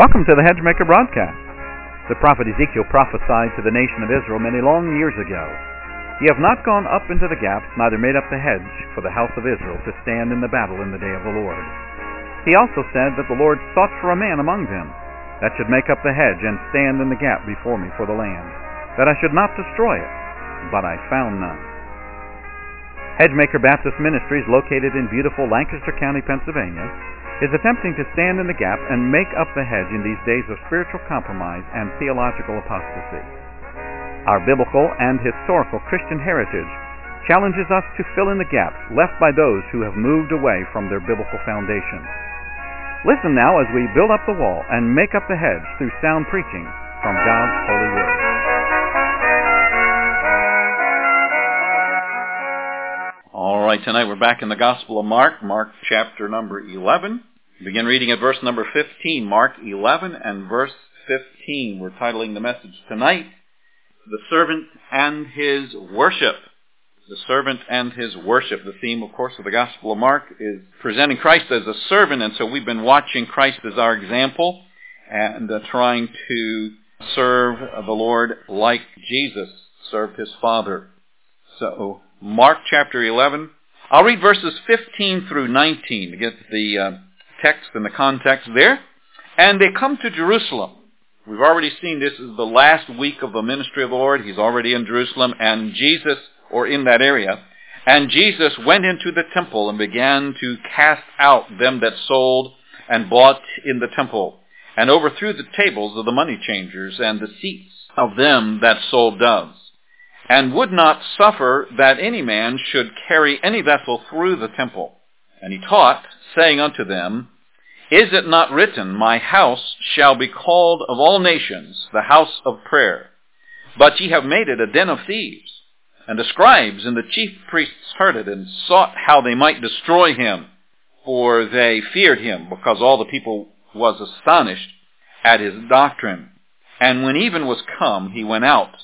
Welcome to the Hedgemaker broadcast. The prophet Ezekiel prophesied to the nation of Israel many long years ago. Ye have not gone up into the gaps, neither made up the hedge for the house of Israel to stand in the battle in the day of the Lord. He also said that the Lord sought for a man among them that should make up the hedge and stand in the gap before me for the land, that I should not destroy it, but I found none. Hedgemaker Baptist Ministries, located in beautiful Lancaster County, Pennsylvania, is attempting to stand in the gap and make up the hedge in these days of spiritual compromise and theological apostasy. Our biblical and historical Christian heritage challenges us to fill in the gaps left by those who have moved away from their biblical foundation. Listen now as we build up the wall and make up the hedge through sound preaching from God's holy word. All right, tonight we're back in the Gospel of Mark, Mark chapter number 11. Begin reading at verse number 15, Mark 11 and verse 15. We're titling the message tonight, The Servant and His Worship. The Servant and His Worship. The theme, of course, of the Gospel of Mark is presenting Christ as a servant, and so we've been watching Christ as our example and uh, trying to serve the Lord like Jesus served His Father. So, Mark chapter 11. I'll read verses 15 through 19 to get the uh, text and the context there. And they come to Jerusalem. We've already seen this is the last week of the ministry of the Lord. He's already in Jerusalem and Jesus, or in that area. And Jesus went into the temple and began to cast out them that sold and bought in the temple, and overthrew the tables of the money changers and the seats of them that sold doves, and would not suffer that any man should carry any vessel through the temple. And he taught, saying unto them, Is it not written, My house shall be called of all nations the house of prayer? But ye have made it a den of thieves. And the scribes and the chief priests heard it, and sought how they might destroy him, for they feared him, because all the people was astonished at his doctrine. And when even was come, he went out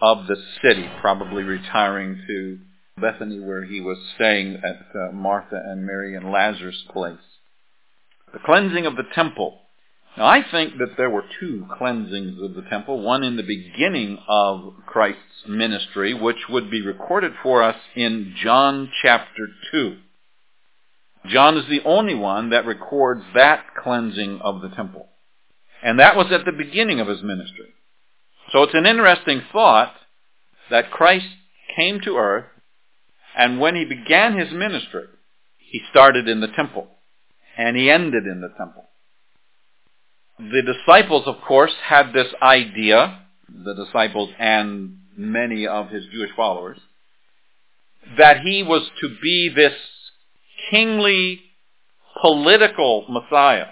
of the city, probably retiring to Bethany where he was staying at uh, Martha and Mary and Lazarus' place. The cleansing of the temple. Now I think that there were two cleansings of the temple, one in the beginning of Christ's ministry, which would be recorded for us in John chapter 2. John is the only one that records that cleansing of the temple. And that was at the beginning of his ministry. So it's an interesting thought that Christ came to earth, and when he began his ministry, he started in the temple, and he ended in the temple. The disciples, of course, had this idea, the disciples and many of his Jewish followers, that he was to be this kingly political Messiah.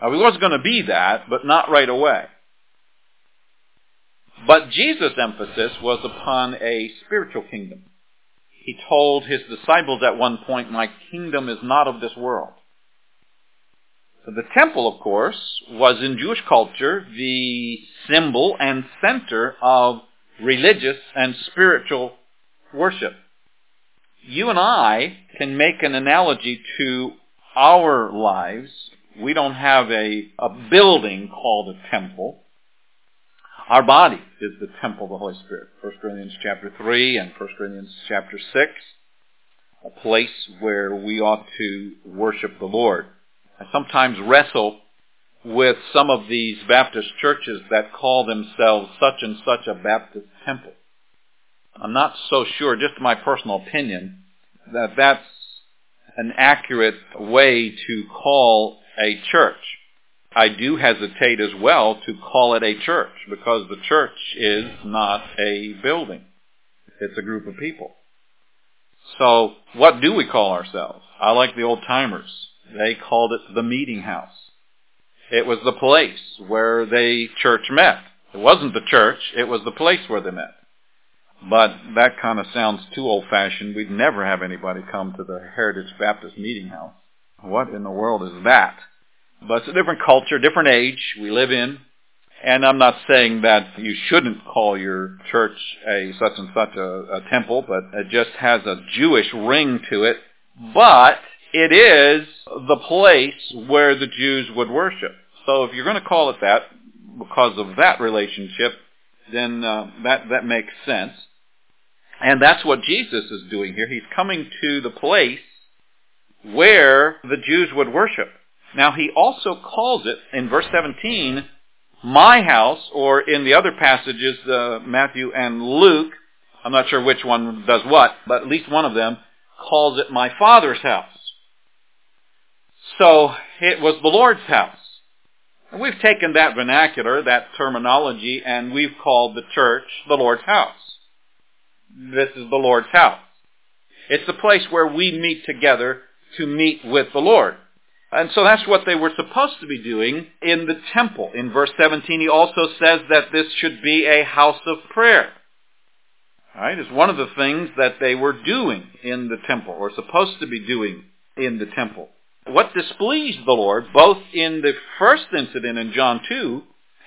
Now, he was going to be that, but not right away. But Jesus' emphasis was upon a spiritual kingdom. He told his disciples at one point, My kingdom is not of this world. So the temple, of course, was in Jewish culture the symbol and center of religious and spiritual worship. You and I can make an analogy to our lives. We don't have a, a building called a temple. Our body is the temple of the Holy Spirit. 1 Corinthians chapter 3 and 1 Corinthians chapter 6. A place where we ought to worship the Lord. I sometimes wrestle with some of these Baptist churches that call themselves such and such a Baptist temple. I'm not so sure, just my personal opinion, that that's an accurate way to call a church. I do hesitate as well to call it a church because the church is not a building. It's a group of people. So what do we call ourselves? I like the old timers. They called it the meeting house. It was the place where the church met. It wasn't the church, it was the place where they met. But that kind of sounds too old-fashioned. We'd never have anybody come to the Heritage Baptist Meeting House. What in the world is that? But it's a different culture, different age we live in. And I'm not saying that you shouldn't call your church a such and such a, a temple, but it just has a Jewish ring to it. But it is the place where the Jews would worship. So if you're going to call it that because of that relationship, then uh, that that makes sense. And that's what Jesus is doing here. He's coming to the place where the Jews would worship. Now he also calls it in verse 17 my house, or in the other passages, uh, Matthew and Luke, I'm not sure which one does what, but at least one of them calls it my father's house. So it was the Lord's house. And we've taken that vernacular, that terminology, and we've called the church the Lord's house. This is the Lord's house. It's the place where we meet together to meet with the Lord. And so that's what they were supposed to be doing in the temple. In verse 17, he also says that this should be a house of prayer. Right? It's one of the things that they were doing in the temple, or supposed to be doing in the temple. What displeased the Lord, both in the first incident in John 2,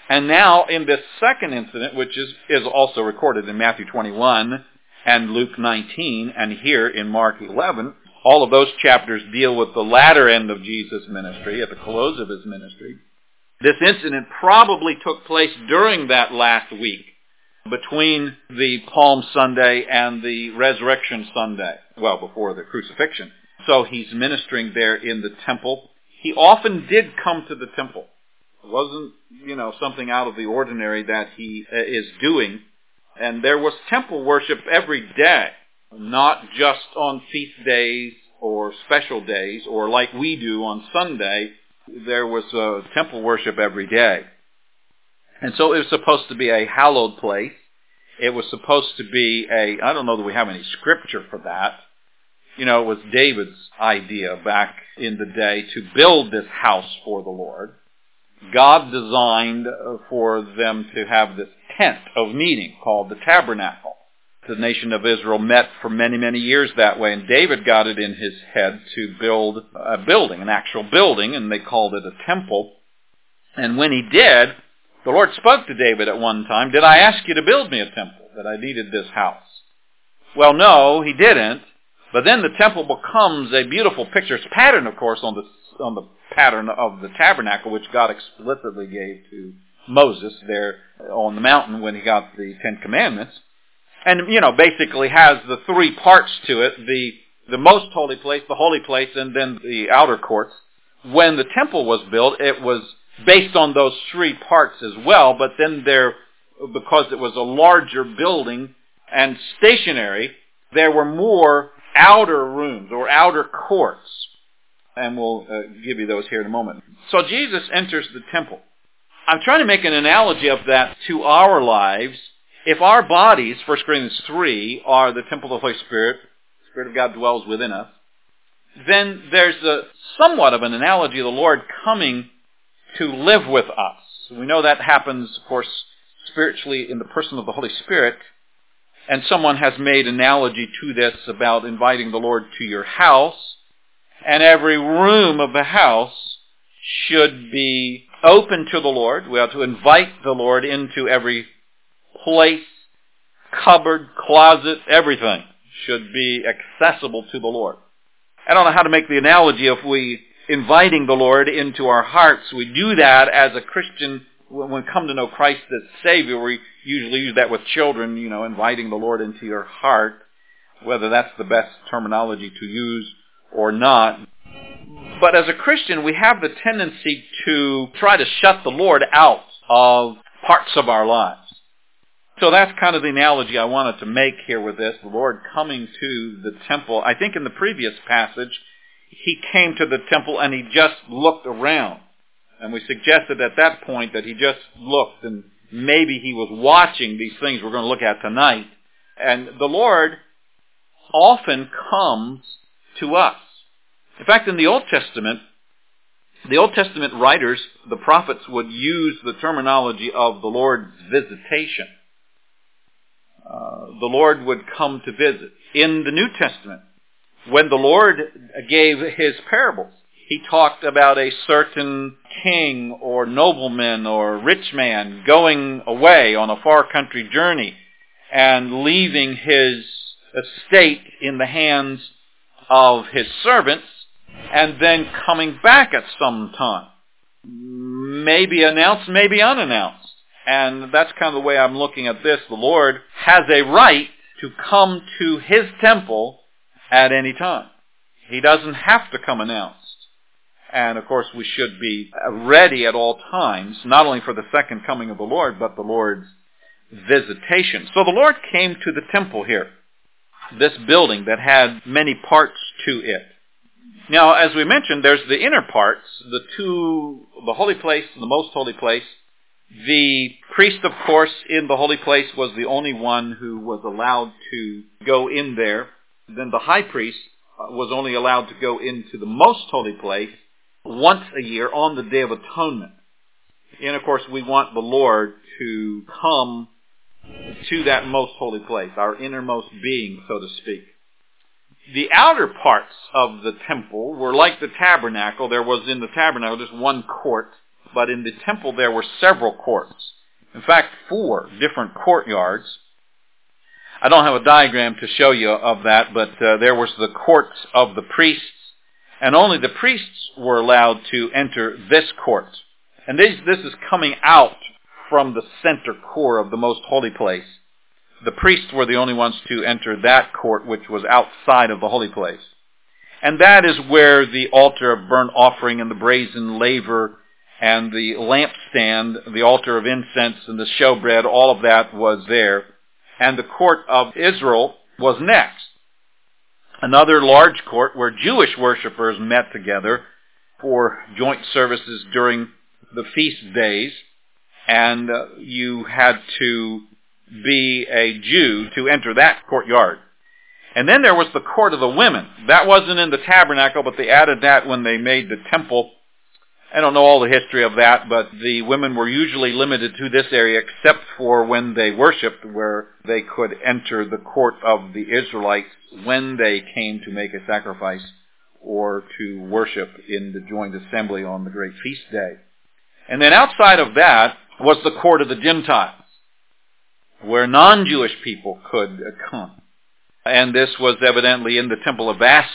and now in this second incident, which is, is also recorded in Matthew 21 and Luke 19, and here in Mark 11, all of those chapters deal with the latter end of Jesus' ministry, at the close of his ministry. This incident probably took place during that last week between the Palm Sunday and the Resurrection Sunday, well, before the crucifixion. So he's ministering there in the temple. He often did come to the temple. It wasn't, you know, something out of the ordinary that he uh, is doing. And there was temple worship every day, not just on feast days or special days or like we do on Sunday. There was uh, temple worship every day. And so it was supposed to be a hallowed place. It was supposed to be a, I don't know that we have any scripture for that. You know, it was David's idea back in the day to build this house for the Lord. God designed for them to have this tent of meeting called the tabernacle. The nation of Israel met for many, many years that way, and David got it in his head to build a building, an actual building, and they called it a temple. And when he did, the Lord spoke to David at one time, Did I ask you to build me a temple, that I needed this house? Well, no, he didn't. But then the temple becomes a beautiful picture. It's patterned, of course, on the, on the pattern of the tabernacle, which God explicitly gave to Moses there on the mountain when he got the Ten Commandments. And, you know, basically has the three parts to it, the, the most holy place, the holy place, and then the outer courts. When the temple was built, it was based on those three parts as well, but then there, because it was a larger building and stationary, there were more outer rooms or outer courts. And we'll uh, give you those here in a moment. So Jesus enters the temple. I'm trying to make an analogy of that to our lives. If our bodies, 1 Corinthians 3, are the temple of the Holy Spirit, the Spirit of God dwells within us, then there's a somewhat of an analogy of the Lord coming to live with us. We know that happens, of course, spiritually in the person of the Holy Spirit. And someone has made analogy to this about inviting the Lord to your house. And every room of the house should be open to the Lord. We are to invite the Lord into every place, cupboard, closet, everything should be accessible to the Lord. I don't know how to make the analogy if we inviting the Lord into our hearts. We do that as a Christian when we come to know Christ as Savior. We usually use that with children, you know, inviting the Lord into your heart, whether that's the best terminology to use or not. But as a Christian, we have the tendency to try to shut the Lord out of parts of our lives. So that's kind of the analogy I wanted to make here with this, the Lord coming to the temple. I think in the previous passage, he came to the temple and he just looked around. And we suggested at that point that he just looked and maybe he was watching these things we're going to look at tonight. And the Lord often comes to us. In fact, in the Old Testament, the Old Testament writers, the prophets, would use the terminology of the Lord's visitation. Uh, the Lord would come to visit. In the New Testament, when the Lord gave his parables, he talked about a certain king or nobleman or rich man going away on a far country journey and leaving his estate in the hands of his servants and then coming back at some time. Maybe announced, maybe unannounced. And that's kind of the way I'm looking at this. The Lord has a right to come to his temple at any time. He doesn't have to come announced. And of course we should be ready at all times, not only for the second coming of the Lord, but the Lord's visitation. So the Lord came to the temple here, this building that had many parts to it. Now, as we mentioned, there's the inner parts, the two, the holy place and the most holy place. The priest, of course, in the holy place was the only one who was allowed to go in there. Then the high priest uh, was only allowed to go into the most holy place once a year on the Day of Atonement. And of course, we want the Lord to come to that most holy place, our innermost being, so to speak. The outer parts of the temple were like the tabernacle. There was in the tabernacle just one court, but in the temple there were several courts. In fact, four different courtyards. I don't have a diagram to show you of that, but uh, there was the courts of the priests, and only the priests were allowed to enter this court. And this, this is coming out from the center core of the most holy place. The priests were the only ones to enter that court, which was outside of the holy place. And that is where the altar of burnt offering and the brazen laver and the lampstand, the altar of incense and the showbread, all of that was there. And the court of Israel was next. Another large court where Jewish worshippers met together for joint services during the feast days and uh, you had to be a Jew to enter that courtyard. And then there was the court of the women. That wasn't in the tabernacle, but they added that when they made the temple. I don't know all the history of that, but the women were usually limited to this area except for when they worshipped, where they could enter the court of the Israelites when they came to make a sacrifice or to worship in the joint assembly on the great feast day. And then outside of that, was the court of the Gentiles, where non-Jewish people could come. And this was evidently in the temple, a vast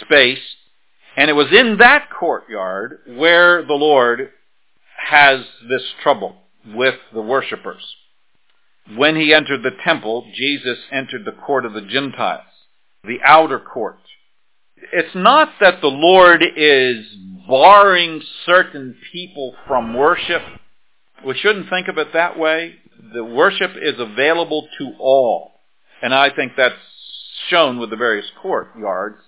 space. And it was in that courtyard where the Lord has this trouble with the worshippers. When he entered the temple, Jesus entered the court of the Gentiles, the outer court. It's not that the Lord is barring certain people from worship we shouldn't think of it that way. The worship is available to all. And I think that's shown with the various courtyards.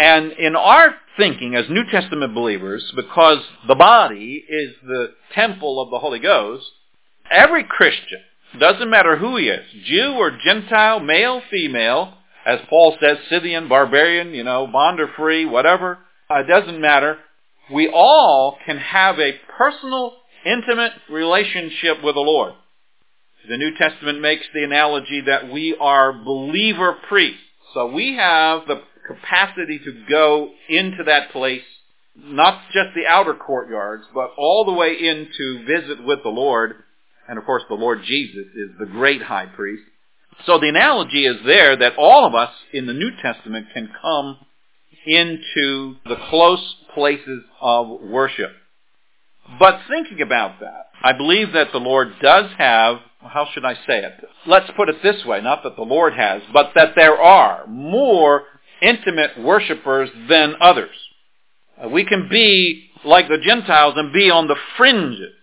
And in our thinking as New Testament believers, because the body is the temple of the Holy Ghost, every Christian, doesn't matter who he is, Jew or Gentile, male, female, as Paul says, Scythian, barbarian, you know, bond or free, whatever, uh, it doesn't matter. We all can have a personal intimate relationship with the Lord. The New Testament makes the analogy that we are believer priests. So we have the capacity to go into that place, not just the outer courtyards, but all the way in to visit with the Lord. And of course the Lord Jesus is the great high priest. So the analogy is there that all of us in the New Testament can come into the close places of worship. But thinking about that, I believe that the Lord does have, how should I say it? Let's put it this way, not that the Lord has, but that there are more intimate worshippers than others. Uh, we can be like the Gentiles and be on the fringes.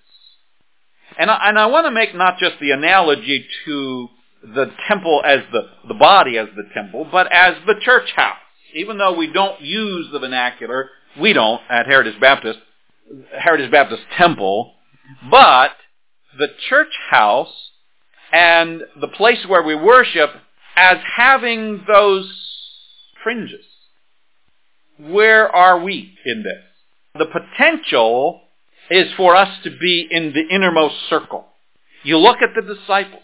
And I, and I want to make not just the analogy to the temple as the, the body as the temple, but as the church house. Even though we don't use the vernacular, we don't at Heritage Baptist, Heritage Baptist Temple, but the church house and the place where we worship as having those fringes. Where are we in this? The potential is for us to be in the innermost circle. You look at the disciples.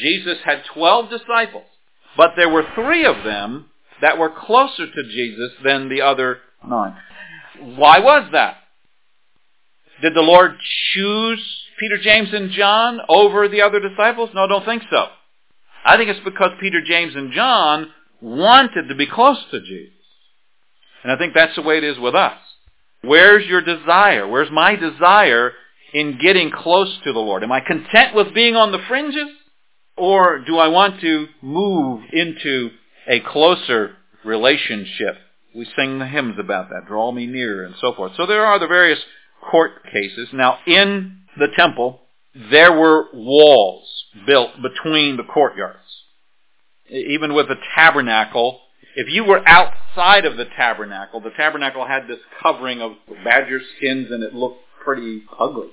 Jesus had 12 disciples, but there were three of them that were closer to Jesus than the other nine. Why was that? Did the Lord choose Peter, James, and John over the other disciples? No, I don't think so. I think it's because Peter, James, and John wanted to be close to Jesus. And I think that's the way it is with us. Where's your desire? Where's my desire in getting close to the Lord? Am I content with being on the fringes? Or do I want to move into a closer relationship? We sing the hymns about that, draw me near and so forth. So there are the various court cases. Now in the temple, there were walls built between the courtyards. Even with the tabernacle, if you were outside of the tabernacle, the tabernacle had this covering of badger skins and it looked pretty ugly.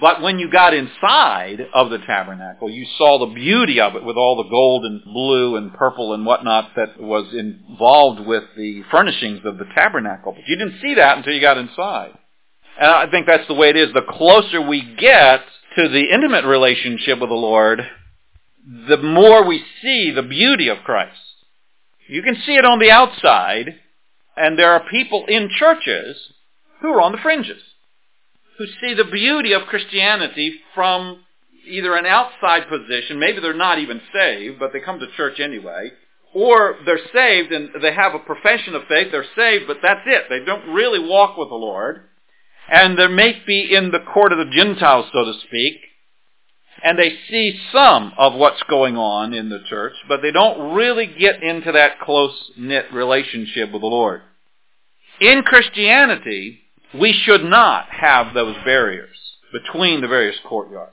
But when you got inside of the tabernacle, you saw the beauty of it with all the gold and blue and purple and whatnot that was involved with the furnishings of the tabernacle. But you didn't see that until you got inside. And I think that's the way it is. The closer we get to the intimate relationship with the Lord, the more we see the beauty of Christ. You can see it on the outside, and there are people in churches who are on the fringes who see the beauty of Christianity from either an outside position, maybe they're not even saved, but they come to church anyway, or they're saved and they have a profession of faith, they're saved, but that's it. They don't really walk with the Lord. And they may be in the court of the Gentiles, so to speak, and they see some of what's going on in the church, but they don't really get into that close-knit relationship with the Lord. In Christianity, we should not have those barriers between the various courtyards.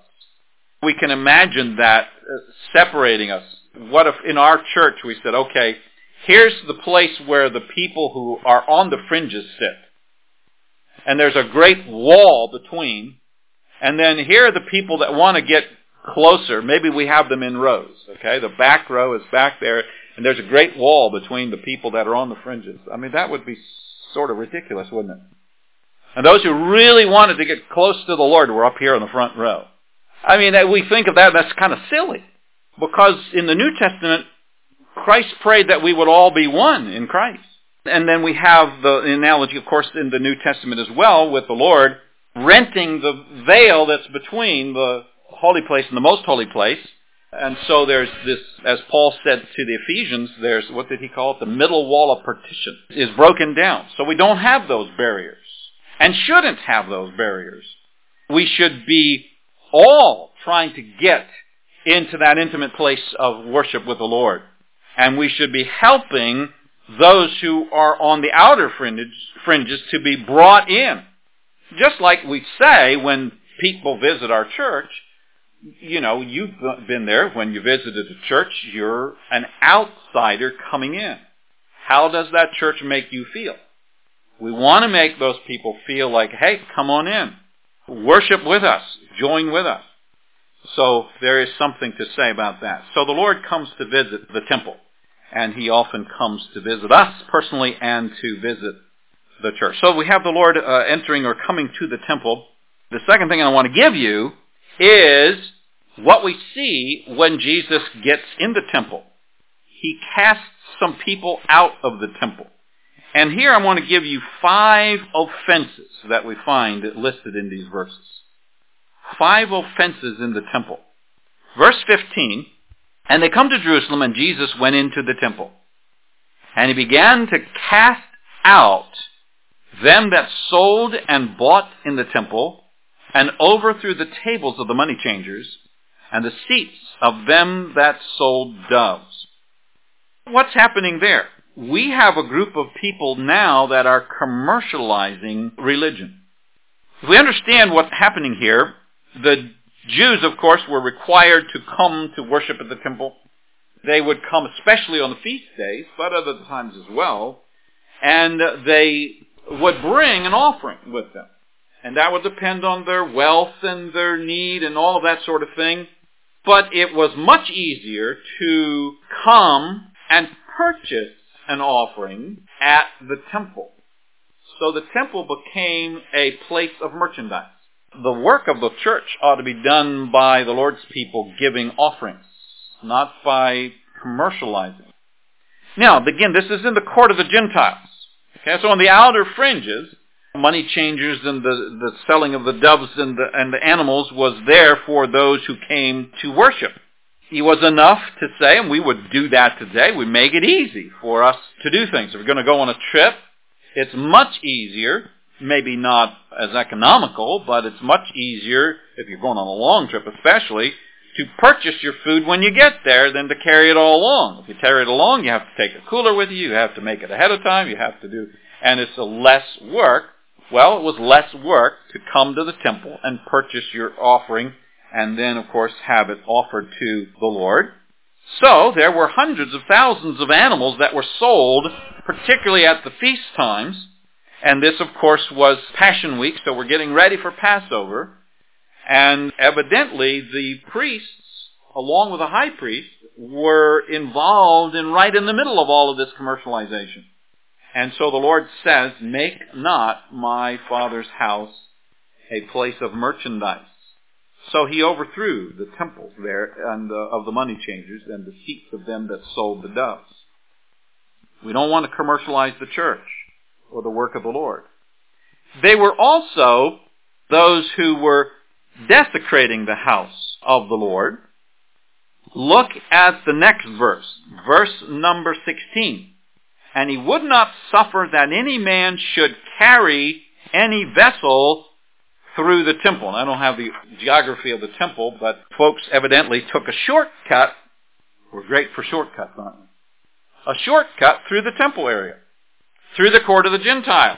We can imagine that uh, separating us. What if in our church we said, okay, here's the place where the people who are on the fringes sit. And there's a great wall between. And then here are the people that want to get closer. Maybe we have them in rows. Okay, the back row is back there, and there's a great wall between the people that are on the fringes. I mean, that would be sort of ridiculous, wouldn't it? And those who really wanted to get close to the Lord were up here in the front row. I mean, we think of that, that's kind of silly. Because in the New Testament, Christ prayed that we would all be one in Christ. And then we have the analogy, of course, in the New Testament as well, with the Lord renting the veil that's between the holy place and the most holy place. And so there's this, as Paul said to the Ephesians, there's, what did he call it? The middle wall of partition is broken down. So we don't have those barriers and shouldn't have those barriers. We should be all trying to get into that intimate place of worship with the Lord. And we should be helping those who are on the outer fringes to be brought in. Just like we say when people visit our church, you know, you've been there when you visited a church, you're an outsider coming in. How does that church make you feel? We want to make those people feel like, hey, come on in. Worship with us. Join with us. So there is something to say about that. So the Lord comes to visit the temple. And he often comes to visit us personally and to visit the church. So we have the Lord uh, entering or coming to the temple. The second thing I want to give you is what we see when Jesus gets in the temple. He casts some people out of the temple. And here I want to give you five offenses that we find listed in these verses. Five offenses in the temple. Verse 15, And they come to Jerusalem, and Jesus went into the temple. And he began to cast out them that sold and bought in the temple, and overthrew the tables of the money changers, and the seats of them that sold doves. What's happening there? we have a group of people now that are commercializing religion. If we understand what's happening here, the Jews, of course, were required to come to worship at the temple. They would come especially on the feast days, but other times as well. And they would bring an offering with them. And that would depend on their wealth and their need and all of that sort of thing. But it was much easier to come and purchase an offering at the temple. So the temple became a place of merchandise. The work of the church ought to be done by the Lord's people giving offerings, not by commercializing. Now, again, this is in the court of the Gentiles. Okay, so on the outer fringes, money changers and the, the selling of the doves and the, and the animals was there for those who came to worship. He was enough to say, and we would do that today, we make it easy for us to do things. If we're going to go on a trip, it's much easier maybe not as economical, but it's much easier, if you're going on a long trip especially, to purchase your food when you get there than to carry it all along. If you carry it along, you have to take a cooler with you, you have to make it ahead of time, you have to do, and it's a less work. Well, it was less work to come to the temple and purchase your offering and then, of course, have it offered to the Lord. So there were hundreds of thousands of animals that were sold, particularly at the feast times. And this, of course, was Passion Week, so we're getting ready for Passover. And evidently the priests, along with the high priest, were involved in right in the middle of all of this commercialization. And so the Lord says, make not my father's house a place of merchandise. So he overthrew the temples there and uh, of the money changers and the seats of them that sold the doves. We don't want to commercialize the church or the work of the Lord. They were also those who were desecrating the house of the Lord. Look at the next verse, verse number 16. And he would not suffer that any man should carry any vessel through the temple. And I don't have the geography of the temple, but folks evidently took a shortcut. We're great for shortcuts, aren't we? A shortcut through the temple area, through the court of the Gentiles,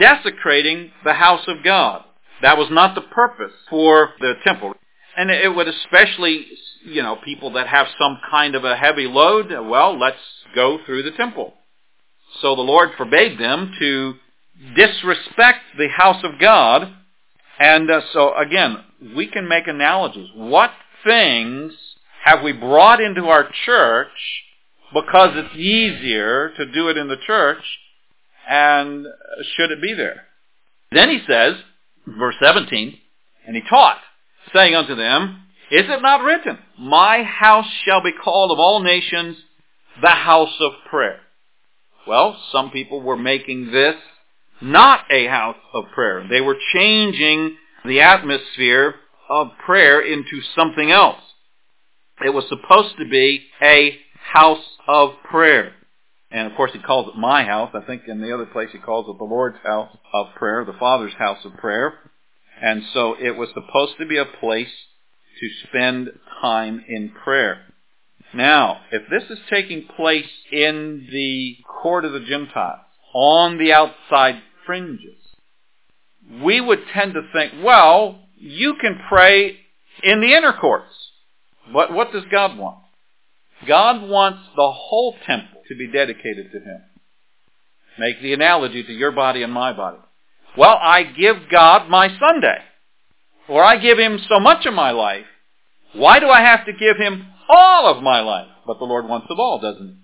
desecrating the house of God. That was not the purpose for the temple. And it would especially, you know, people that have some kind of a heavy load, well, let's go through the temple. So the Lord forbade them to disrespect the house of God and uh, so again, we can make analogies. What things have we brought into our church because it's easier to do it in the church and should it be there? Then he says, verse 17, and he taught, saying unto them, Is it not written, My house shall be called of all nations the house of prayer? Well, some people were making this not a house of prayer. They were changing the atmosphere of prayer into something else. It was supposed to be a house of prayer. And of course he calls it my house. I think in the other place he calls it the Lord's house of prayer, the Father's house of prayer. And so it was supposed to be a place to spend time in prayer. Now, if this is taking place in the court of the Gentiles, on the outside fringes, we would tend to think, well, you can pray in the inner courts. But what does God want? God wants the whole temple to be dedicated to Him. Make the analogy to your body and my body. Well, I give God my Sunday. Or I give Him so much of my life. Why do I have to give Him all of my life? But the Lord wants it all, doesn't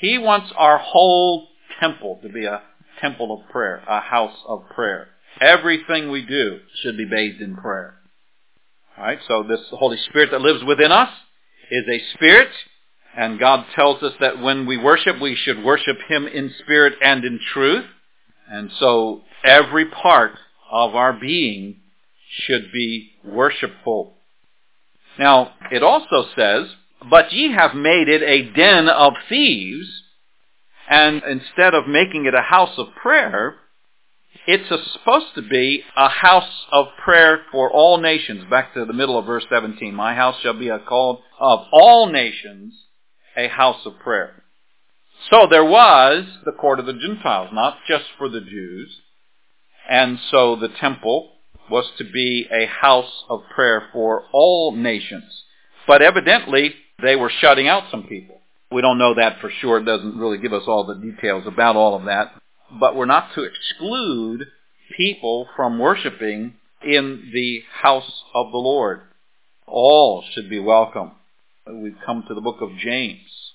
He? He wants our whole temple to be a temple of prayer, a house of prayer. Everything we do should be bathed in prayer. Alright, so this Holy Spirit that lives within us is a spirit, and God tells us that when we worship, we should worship Him in spirit and in truth. And so every part of our being should be worshipful. Now, it also says, But ye have made it a den of thieves, and instead of making it a house of prayer, it's supposed to be a house of prayer for all nations. Back to the middle of verse 17. My house shall be a called of all nations a house of prayer. So there was the court of the Gentiles, not just for the Jews. And so the temple was to be a house of prayer for all nations. But evidently, they were shutting out some people. We don't know that for sure. It doesn't really give us all the details about all of that but we're not to exclude people from worshiping in the house of the Lord. All should be welcome. We've come to the book of James,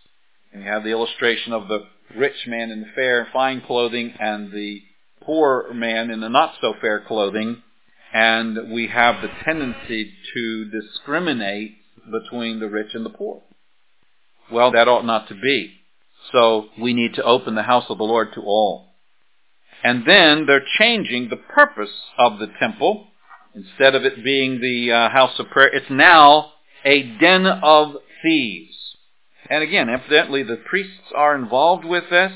and we have the illustration of the rich man in the fair, fine clothing, and the poor man in the not so fair clothing, and we have the tendency to discriminate between the rich and the poor. Well, that ought not to be. So we need to open the house of the Lord to all. And then they're changing the purpose of the temple. Instead of it being the uh, house of prayer, it's now a den of thieves. And again, evidently the priests are involved with this.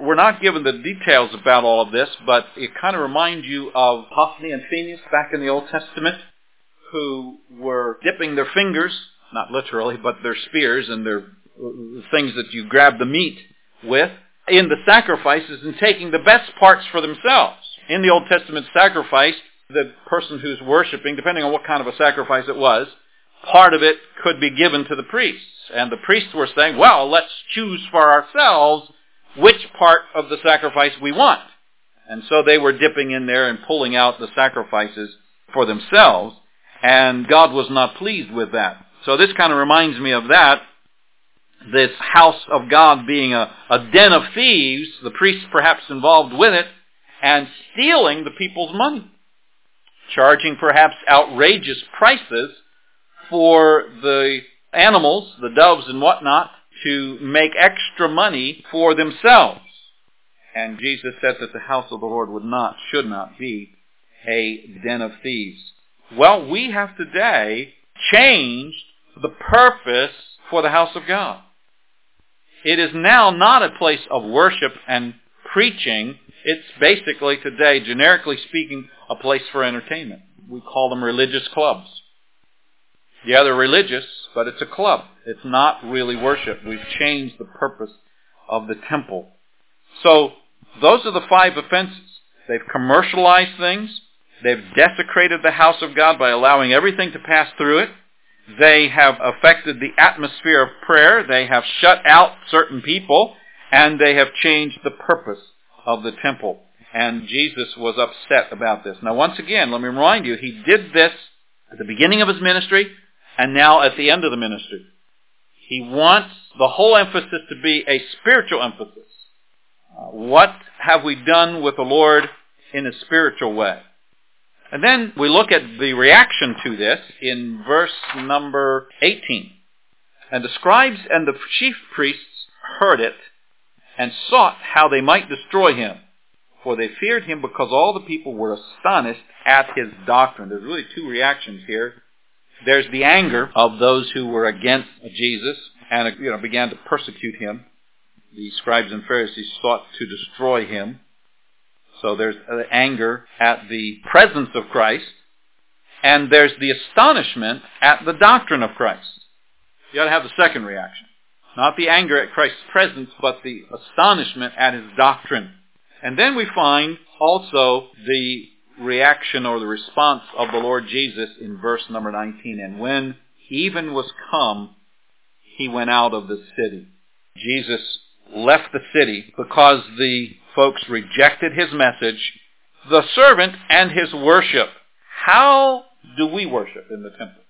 We're not given the details about all of this, but it kind of reminds you of Hophni and Phineas back in the Old Testament, who were dipping their fingers, not literally, but their spears and their things that you grab the meat with, in the sacrifices and taking the best parts for themselves. In the Old Testament sacrifice, the person who's worshiping, depending on what kind of a sacrifice it was, part of it could be given to the priests. And the priests were saying, well, let's choose for ourselves which part of the sacrifice we want. And so they were dipping in there and pulling out the sacrifices for themselves, and God was not pleased with that. So this kind of reminds me of that, this house of God being a, a den of thieves, the priests perhaps involved with it, and stealing the people's money, charging perhaps outrageous prices for the animals, the doves and whatnot, to make extra money for themselves. And Jesus said that the house of the Lord would not, should not be a den of thieves. Well, we have today changed the purpose for the house of God. It is now not a place of worship and preaching. It's basically today, generically speaking, a place for entertainment. We call them religious clubs. Yeah, they're religious, but it's a club. It's not really worship. We've changed the purpose of the temple. So, those are the five offenses. They've commercialized things. They've desecrated the house of God by allowing everything to pass through it. They have affected the atmosphere of prayer. They have shut out certain people. And they have changed the purpose of the temple. And Jesus was upset about this. Now, once again, let me remind you, he did this at the beginning of his ministry and now at the end of the ministry. He wants the whole emphasis to be a spiritual emphasis. Uh, what have we done with the Lord in a spiritual way? And then we look at the reaction to this in verse number 18. And the scribes and the chief priests heard it and sought how they might destroy him. For they feared him because all the people were astonished at his doctrine. There's really two reactions here. There's the anger of those who were against Jesus and you know, began to persecute him. The scribes and Pharisees sought to destroy him. So there's anger at the presence of Christ, and there's the astonishment at the doctrine of Christ. You ought to have the second reaction. Not the anger at Christ's presence, but the astonishment at his doctrine. And then we find also the reaction or the response of the Lord Jesus in verse number 19. And when even was come, he went out of the city. Jesus left the city because the folks rejected his message, the servant and his worship. How do we worship in the temple?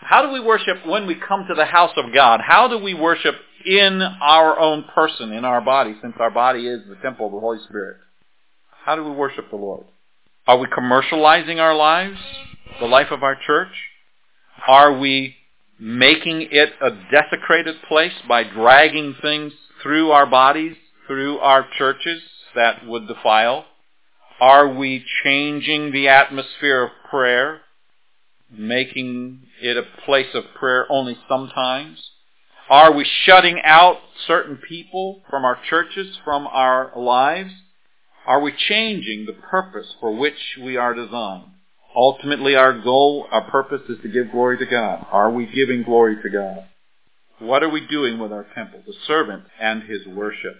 How do we worship when we come to the house of God? How do we worship in our own person, in our body, since our body is the temple of the Holy Spirit? How do we worship the Lord? Are we commercializing our lives, the life of our church? Are we making it a desecrated place by dragging things through our bodies, through our churches that would defile? Are we changing the atmosphere of prayer, making it a place of prayer only sometimes? Are we shutting out certain people from our churches, from our lives? Are we changing the purpose for which we are designed? Ultimately, our goal, our purpose is to give glory to God. Are we giving glory to God? What are we doing with our temple, the servant and his worship?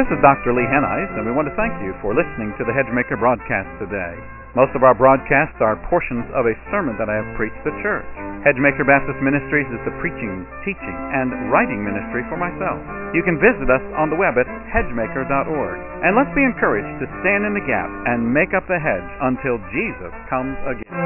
This is Dr. Lee Hennies, and we want to thank you for listening to the Hedgemaker broadcast today. Most of our broadcasts are portions of a sermon that I have preached at church. Hedgemaker Baptist Ministries is the preaching, teaching, and writing ministry for myself. You can visit us on the web at hedgemaker.org. And let's be encouraged to stand in the gap and make up the hedge until Jesus comes again.